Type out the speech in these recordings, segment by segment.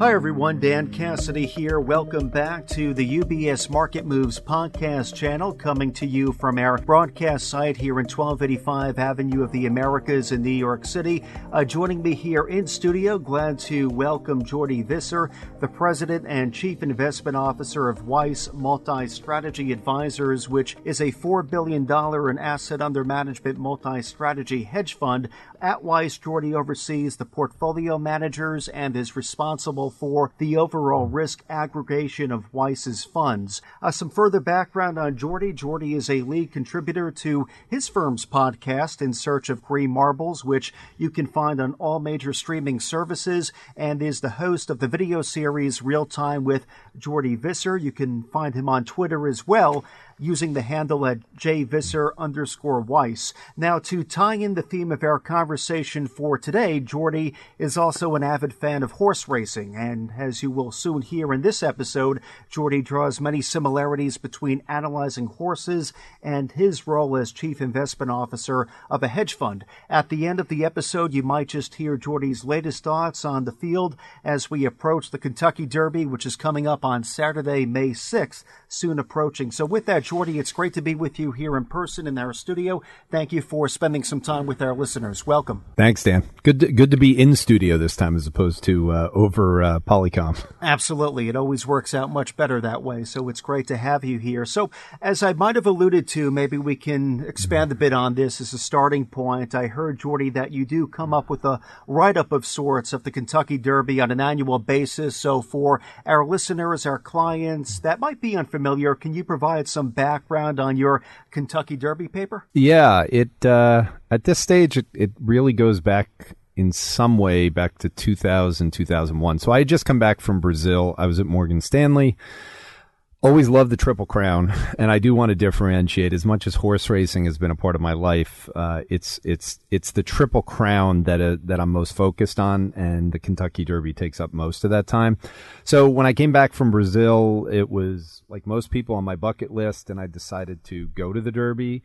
Hi, everyone. Dan Cassidy here. Welcome back to the UBS Market Moves podcast channel, coming to you from our broadcast site here in 1285 Avenue of the Americas in New York City. Uh, joining me here in studio, glad to welcome Jordi Visser, the President and Chief Investment Officer of Weiss Multi Strategy Advisers, which is a $4 billion in asset under management multi strategy hedge fund. At Weiss, Jordi oversees the portfolio managers and is responsible for the overall risk aggregation of Weiss's funds. Uh, some further background on Jordi. Jordi is a lead contributor to his firm's podcast, In Search of Green Marbles, which you can find on all major streaming services, and is the host of the video series Real Time with Jordi Visser. You can find him on Twitter as well using the handle at jvisser underscore Weiss. Now, to tie in the theme of our conversation for today, Jordi is also an avid fan of horse racing, and as you will soon hear in this episode, Jordi draws many similarities between analyzing horses and his role as chief investment officer of a hedge fund. At the end of the episode, you might just hear Jordi's latest thoughts on the field as we approach the Kentucky Derby, which is coming up on Saturday, May 6th, soon approaching. So with that, Jordi, it's great to be with you here in person in our studio. Thank you for spending some time with our listeners. Welcome. Thanks, Dan. Good to, good to be in studio this time as opposed to uh, over uh, Polycom. Absolutely. It always works out much better that way. So it's great to have you here. So, as I might have alluded to, maybe we can expand a bit on this as a starting point. I heard, Jordi, that you do come up with a write up of sorts of the Kentucky Derby on an annual basis. So, for our listeners, our clients, that might be unfamiliar. Can you provide some background on your Kentucky Derby paper? Yeah, it uh, at this stage it, it really goes back in some way back to 2000 2001. So I had just come back from Brazil. I was at Morgan Stanley. Always loved the Triple Crown, and I do want to differentiate. As much as horse racing has been a part of my life, uh, it's it's it's the Triple Crown that uh, that I'm most focused on, and the Kentucky Derby takes up most of that time. So when I came back from Brazil, it was like most people on my bucket list, and I decided to go to the Derby.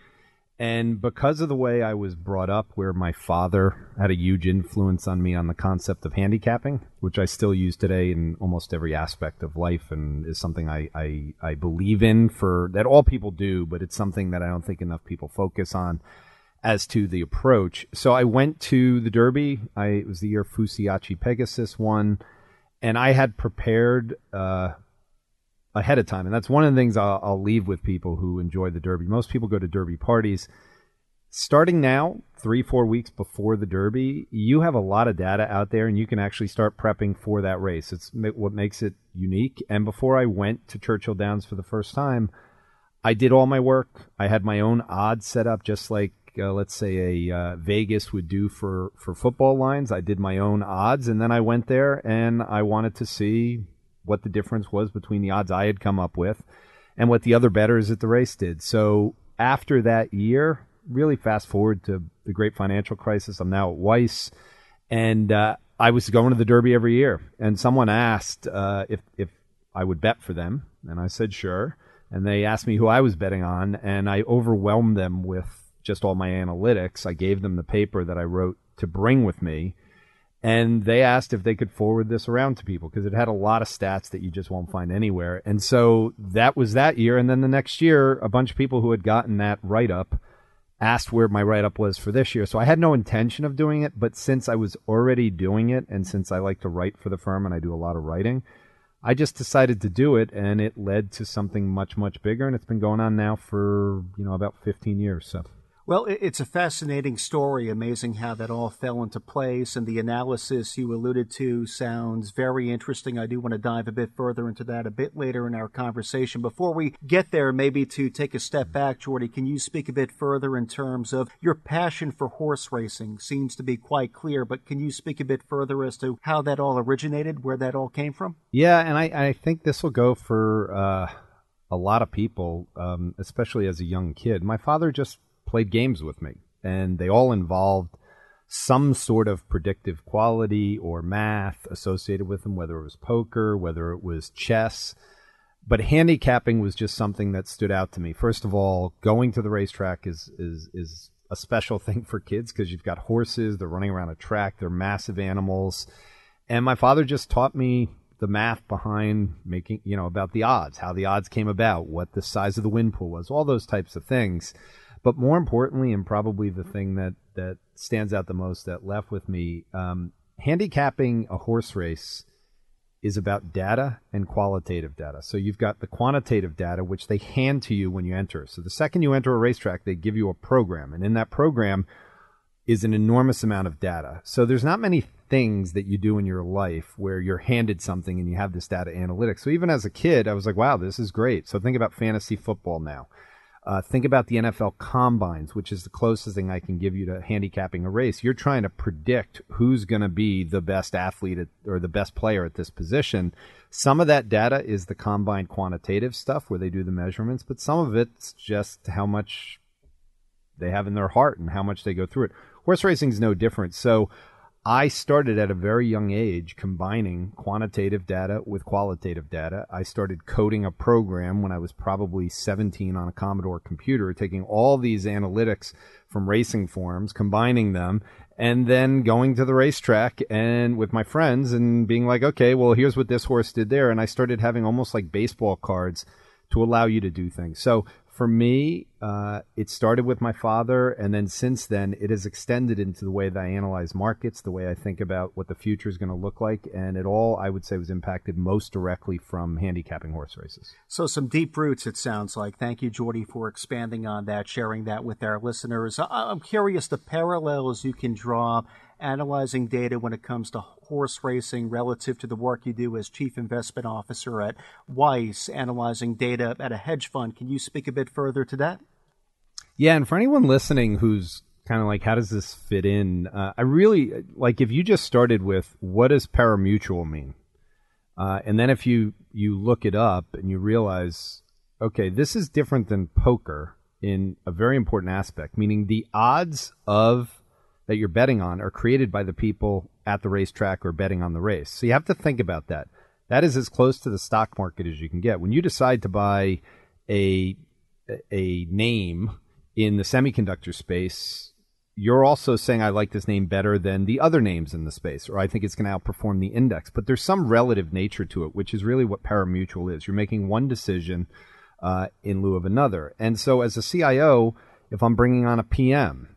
And because of the way I was brought up, where my father had a huge influence on me on the concept of handicapping, which I still use today in almost every aspect of life and is something I, I, I believe in for that all people do, but it's something that I don't think enough people focus on as to the approach. So I went to the Derby. I, it was the year Fusaichi Pegasus won, and I had prepared uh, ahead of time. And that's one of the things I'll, I'll leave with people who enjoy the Derby. Most people go to Derby parties. Starting now, three, four weeks before the Derby, you have a lot of data out there and you can actually start prepping for that race. It's what makes it unique. And before I went to Churchill Downs for the first time, I did all my work. I had my own odds set up, just like uh, let's say a uh, Vegas would do for for football lines. I did my own odds, and then I went there and I wanted to see what the difference was between the odds I had come up with and what the other bettors at the race did. So after that year, really fast forward to the great financial crisis, I'm now at Weiss, and uh, I was going to the Derby every year. And someone asked uh, if if I would bet for them, and I said sure. And they asked me who I was betting on, and I overwhelmed them with just all my analytics. I gave them the paper that I wrote to bring with me and they asked if they could forward this around to people because it had a lot of stats that you just won't find anywhere. And so that was that year. And then the next year, a bunch of people who had gotten that write up asked where my write up was for this year. So I had no intention of doing it, but since I was already doing it and since I like to write for the firm and I do a lot of writing, I just decided to do it and it led to something much, much bigger. And it's been going on now for, you know, about 15 years. So. Well, it's a fascinating story. Amazing how that all fell into place. And the analysis you alluded to sounds very interesting. I do want to dive a bit further into that a bit later in our conversation. Before we get there, maybe to take a step back, Jordi, can you speak a bit further in terms of your passion for horse racing? Seems to be quite clear, but can you speak a bit further as to how that all originated, where that all came from? Yeah, and I, I think this will go for uh, a lot of people, um, especially as a young kid. My father just played games with me, and they all involved some sort of predictive quality or math associated with them, whether it was poker, whether it was chess. But handicapping was just something that stood out to me. First of all, going to the racetrack is is is a special thing for kids because you've got horses, they're running around a track, they're massive animals. And my father just taught me the math behind making, you know, about the odds, how the odds came about, what the size of the wind pool was, all those types of things. But more importantly, and probably the thing that, that stands out the most that left with me, um, handicapping a horse race is about data and qualitative data. So you've got the quantitative data, which they hand to you when you enter. So the second you enter a racetrack, they give you a program. And in that program is an enormous amount of data. So there's not many things that you do in your life where you're handed something and you have this data analytics. So even as a kid, I was like, wow, this is great. So think about fantasy football now. Uh, think about the NFL combines, which is the closest thing I can give you to handicapping a race. You're trying to predict who's going to be the best athlete at, or the best player at this position. Some of that data is the combine quantitative stuff where they do the measurements, but some of it's just how much they have in their heart and how much they go through it. Horse racing is no different. So I started at a very young age combining quantitative data with qualitative data. I started coding a program when I was probably 17 on a Commodore computer, taking all these analytics from racing forms, combining them, and then going to the racetrack and with my friends and being like, okay, well, here's what this horse did there. And I started having almost like baseball cards to allow you to do things. So for me, uh, it started with my father, and then since then, it has extended into the way that I analyze markets, the way I think about what the future is going to look like, and it all, I would say, was impacted most directly from handicapping horse races. So, some deep roots, it sounds like. Thank you, Jordi, for expanding on that, sharing that with our listeners. I'm curious the parallels you can draw analyzing data when it comes to horse racing relative to the work you do as chief investment officer at Weiss, analyzing data at a hedge fund. Can you speak a bit further to that? Yeah, and for anyone listening who's kind of like, how does this fit in? Uh, I really like if you just started with what does pari-mutuel mean, uh, and then if you you look it up and you realize, okay, this is different than poker in a very important aspect, meaning the odds of that you're betting on are created by the people at the racetrack or betting on the race. So you have to think about that. That is as close to the stock market as you can get. When you decide to buy a a name in the semiconductor space, you're also saying I like this name better than the other names in the space, or I think it's going to outperform the index. But there's some relative nature to it, which is really what pari-mutuel is. You're making one decision uh, in lieu of another. And so, as a CIO, if I'm bringing on a PM,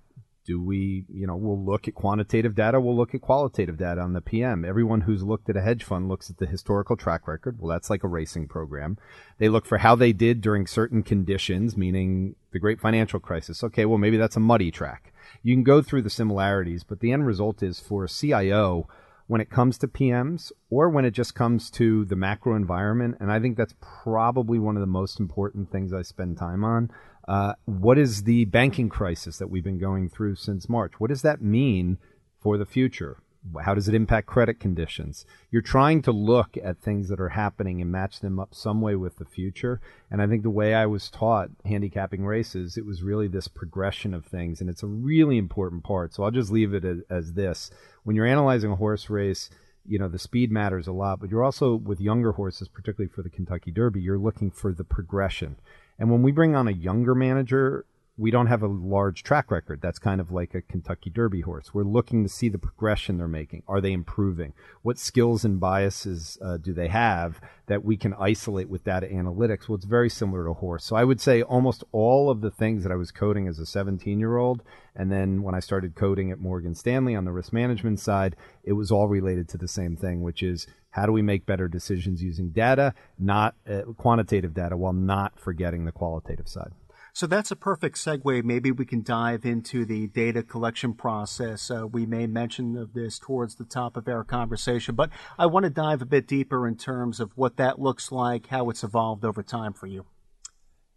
do we, you know, we'll look at quantitative data, we'll look at qualitative data on the PM. Everyone who's looked at a hedge fund looks at the historical track record. Well, that's like a racing program. They look for how they did during certain conditions, meaning the great financial crisis. Okay, well, maybe that's a muddy track. You can go through the similarities, but the end result is for a CIO, when it comes to PMs or when it just comes to the macro environment, and I think that's probably one of the most important things I spend time on. Uh, what is the banking crisis that we've been going through since March? What does that mean for the future? How does it impact credit conditions? You're trying to look at things that are happening and match them up some way with the future. And I think the way I was taught handicapping races, it was really this progression of things. And it's a really important part. So I'll just leave it as, as this. When you're analyzing a horse race, you know the speed matters a lot but you're also with younger horses particularly for the kentucky derby you're looking for the progression and when we bring on a younger manager, we don't have a large track record. That's kind of like a Kentucky Derby horse. We're looking to see the progression they're making. Are they improving? What skills and biases uh, do they have that we can isolate with data analytics? Well, it's very similar to a horse. So I would say almost all of the things that I was coding as a 17 year old, and then when I started coding at Morgan Stanley on the risk management side, it was all related to the same thing, which is how do we make better decisions using data, not uh, quantitative data, while not forgetting the qualitative side? So that's a perfect segue. Maybe we can dive into the data collection process. Uh, we may mention of this towards the top of our conversation, but I want to dive a bit deeper in terms of what that looks like, how it's evolved over time for you.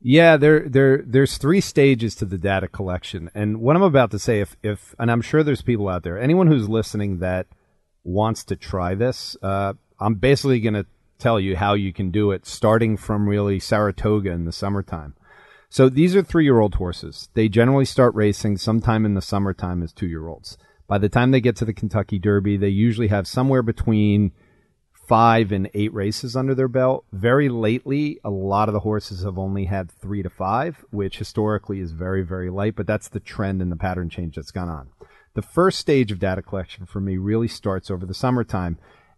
Yeah, there, there, there's three stages to the data collection, and what I'm about to say, if, if, and I'm sure there's people out there, anyone who's listening that wants to try this, uh, I'm basically going to tell you how you can do it starting from really Saratoga in the summertime. So these are three year old horses. They generally start racing sometime in the summertime as two year olds. By the time they get to the Kentucky Derby, they usually have somewhere between five and eight races under their belt. Very lately, a lot of the horses have only had three to five, which historically is very, very light, but that's the trend and the pattern change that's gone on. The first stage of data collection for me really starts over the summertime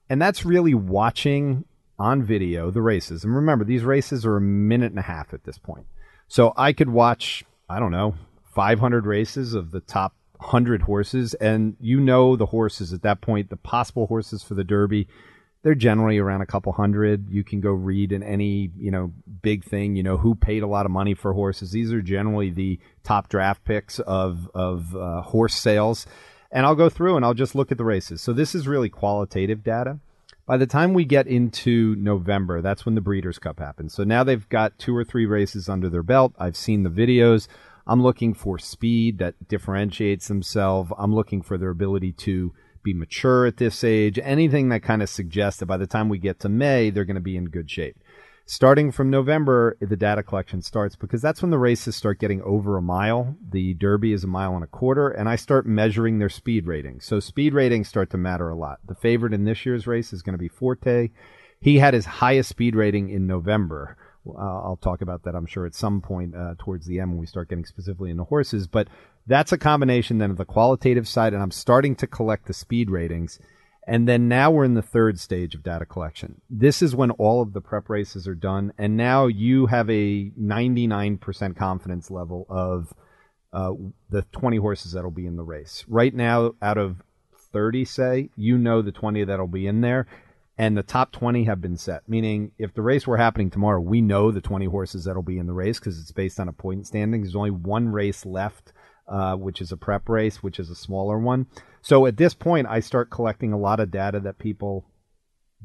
And that's really watching on video the races. And remember, these races are a minute and a half at this point. So I could watch, I don't know, 500 races of the top 100 horses. And you know the horses at that point, the possible horses for the Derby they're generally around a couple hundred. You can go read in any, you know, big thing, you know, who paid a lot of money for horses. These are generally the top draft picks of, of uh, horse sales. And I'll go through and I'll just look at the races. So this is really qualitative data. By the time we get into November, that's when the Breeders' Cup happens. So now they've got two or three races under their belt. I've seen the videos. I'm looking for speed that differentiates themselves. I'm looking for their ability to be mature at this age, anything that kind of suggests that by the time we get to May, they're going to be in good shape. Starting from November, the data collection starts because that's when the races start getting over a mile. The Derby is a mile and a quarter, and I start measuring their speed ratings. So speed ratings start to matter a lot. The favorite in this year's race is going to be Forte. He had his highest speed rating in November. I'll talk about that, I'm sure, at some point uh, towards the end when we start getting specifically into horses. But that's a combination then of the qualitative side, and I'm starting to collect the speed ratings. And then now we're in the third stage of data collection. This is when all of the prep races are done, and now you have a 99% confidence level of uh, the 20 horses that'll be in the race. Right now, out of 30, say, you know the 20 that'll be in there, and the top 20 have been set. Meaning, if the race were happening tomorrow, we know the 20 horses that'll be in the race because it's based on a point standing. There's only one race left uh, which is a prep race, which is a smaller one. So at this point, I start collecting a lot of data that people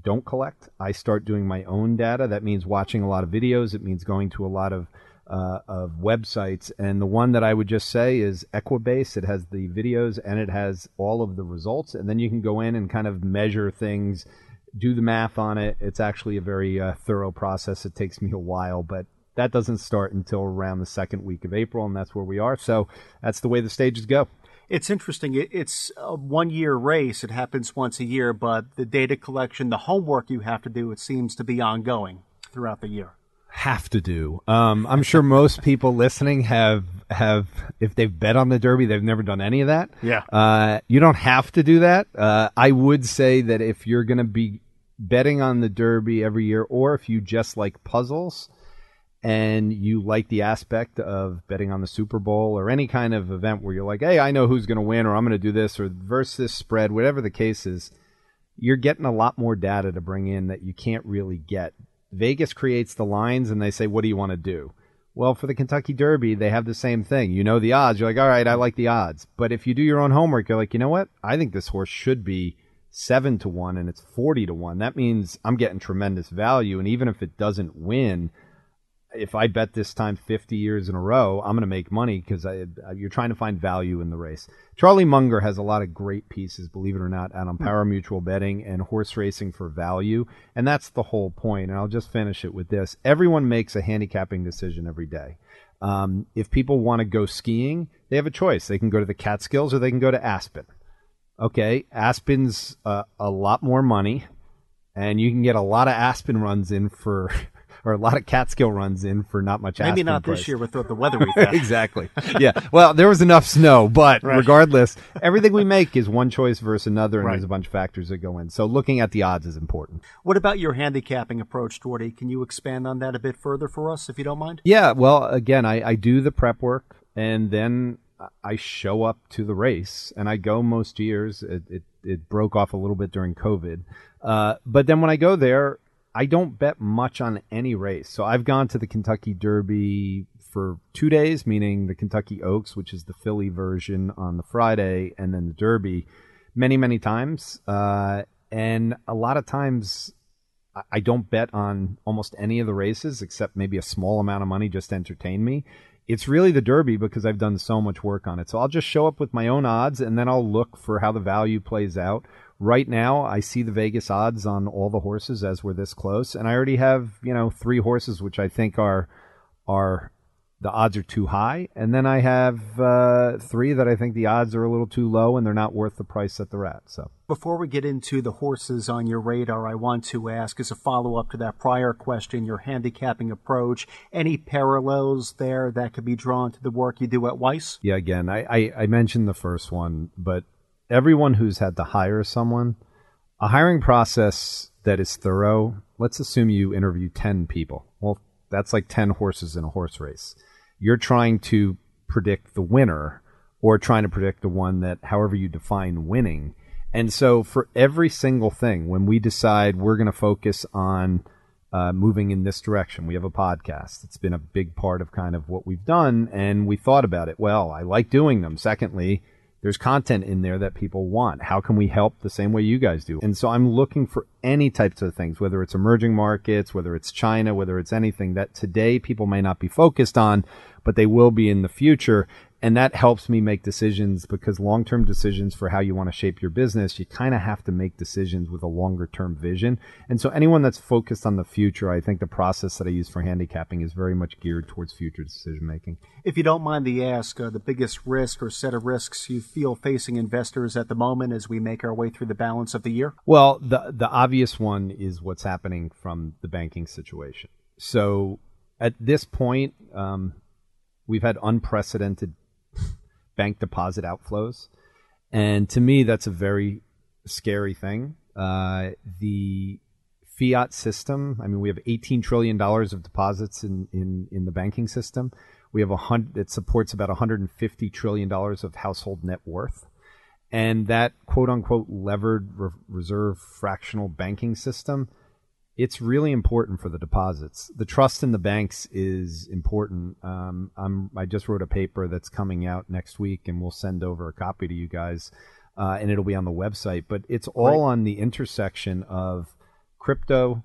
don't collect. I start doing my own data. That means watching a lot of videos. It means going to a lot of uh, of websites. And the one that I would just say is Equibase. It has the videos and it has all of the results. And then you can go in and kind of measure things, do the math on it. It's actually a very uh, thorough process. It takes me a while, but that doesn't start until around the second week of April, and that's where we are. So that's the way the stages go. It's interesting. It's a one year race. It happens once a year, but the data collection, the homework you have to do, it seems to be ongoing throughout the year. Have to do. Um, I'm sure most people listening have have if they've bet on the Derby, they've never done any of that. Yeah. Uh, you don't have to do that. Uh, I would say that if you're going to be betting on the Derby every year, or if you just like puzzles, and you like the aspect of betting on the Super Bowl or any kind of event where you're like, hey, I know who's going to win or I'm going to do this or versus this spread, whatever the case is, you're getting a lot more data to bring in that you can't really get. Vegas creates the lines and they say, what do you want to do? Well, for the Kentucky Derby, they have the same thing. You know the odds. You're like, all right, I like the odds. But if you do your own homework, you're like, you know what? I think this horse should be seven to one and it's 40 to one. That means I'm getting tremendous value. And even if it doesn't win, if I bet this time 50 years in a row, I'm going to make money because you're trying to find value in the race. Charlie Munger has a lot of great pieces, believe it or not, out on hmm. pari-mutuel betting and horse racing for value. And that's the whole point. And I'll just finish it with this. Everyone makes a handicapping decision every day. Um, if people want to go skiing, they have a choice. They can go to the Catskills or they can go to Aspen. Okay, Aspen's uh, a lot more money, and you can get a lot of Aspen runs in for or a lot of Catskill runs in for not much. Maybe not price. this year with the, the weather we've had. exactly. Yeah. Well, there was enough snow, but right. regardless, everything we make is one choice versus another, and right. there's a bunch of factors that go in. So looking at the odds is important. What about your handicapping approach, Jordi? Can you expand on that a bit further for us, if you don't mind? Yeah. Well, again, I, I do the prep work, and then I show up to the race, and I go most years. It, it, it broke off a little bit during COVID. Uh, but then when I go there, I don't bet much on any race. So I've gone to the Kentucky Derby for two days, meaning the Kentucky Oaks, which is the filly version on the Friday, and then the Derby many, many times. Uh, and a lot of times I don't bet on almost any of the races except maybe a small amount of money just to entertain me. It's really the Derby because I've done so much work on it. So I'll just show up with my own odds and then I'll look for how the value plays out right now I see the Vegas odds on all the horses as we're this close, and I already have you know three horses which I think are are the odds are too high, and then I have uh, three that I think the odds are a little too low and they're not worth the price that they're at. So before we get into the horses on your radar, I want to ask as a follow up to that prior question, your handicapping approach, any parallels there that could be drawn to the work you do at Weiss? Yeah, again, I, I, I mentioned the first one, but everyone who's had to hire someone A hiring process that is thorough, let's assume you interview 10 people. Well, that's like 10 horses in a horse race. You're trying to predict the winner or trying to predict the one that, however you define winning. And so for every single thing, when we decide we're going to focus on uh, moving in this direction, we have a podcast. It's been a big part of kind of what we've done. And we thought about it. Well, I like doing them. Secondly, there's content in there that people want. How can we help the same way you guys do? And so I'm looking for any types of things, whether it's emerging markets, whether it's China, whether it's anything that today people may not be focused on, but they will be in the future and that helps me make decisions because long-term decisions for how you want to shape your business you kind of have to make decisions with a longer term vision. And so anyone that's focused on the future i think the process that i use for handicapping is very much geared towards future decision making if you don't mind the ask uh, the biggest risk or set of risks you feel facing investors at the moment as we make our way through the balance of the year? Well the the obvious one is what's happening from the banking situation. So at this point um, we've had unprecedented bank deposit outflows. And to me, that's a very scary thing. Uh, the fiat system, I mean, we have $18 trillion of deposits in, in, in the banking system. We have a hundred, it supports about $150 trillion of household net worth. And that quote unquote levered re- reserve fractional banking system it's really important for the deposits. The trust in the banks is important. Um, I'm, I just wrote a paper that's coming out next week, and we'll send over a copy to you guys, uh, and it'll be on the website. But it's all on the intersection of crypto,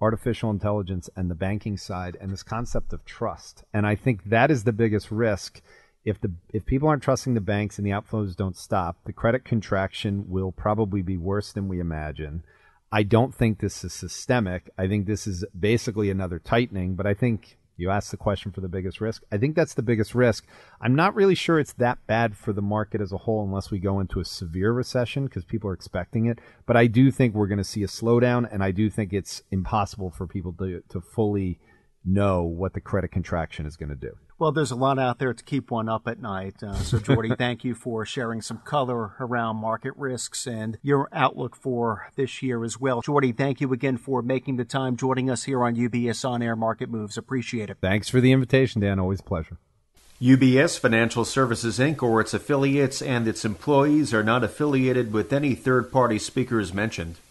artificial intelligence, and the banking side, and this concept of trust. And I think that is the biggest risk. If the if people aren't trusting the banks and the outflows don't stop, the credit contraction will probably be worse than we imagine. I don't think this is systemic. I think this is basically another tightening, but I think you asked the question for the biggest risk. I think that's the biggest risk. I'm not really sure it's that bad for the market as a whole unless we go into a severe recession because people are expecting it. But I do think we're going to see a slowdown, and I do think it's impossible for people to, to fully know what the credit contraction is going to do. Well, there's a lot out there to keep one up at night. Uh, so, Jordi, thank you for sharing some color around market risks and your outlook for this year as well. Jordi, thank you again for making the time joining us here on UBS On Air Market Moves. Appreciate it. Thanks for the invitation, Dan. Always a pleasure. UBS Financial Services Inc. or its affiliates and its employees are not affiliated with any third party speakers mentioned.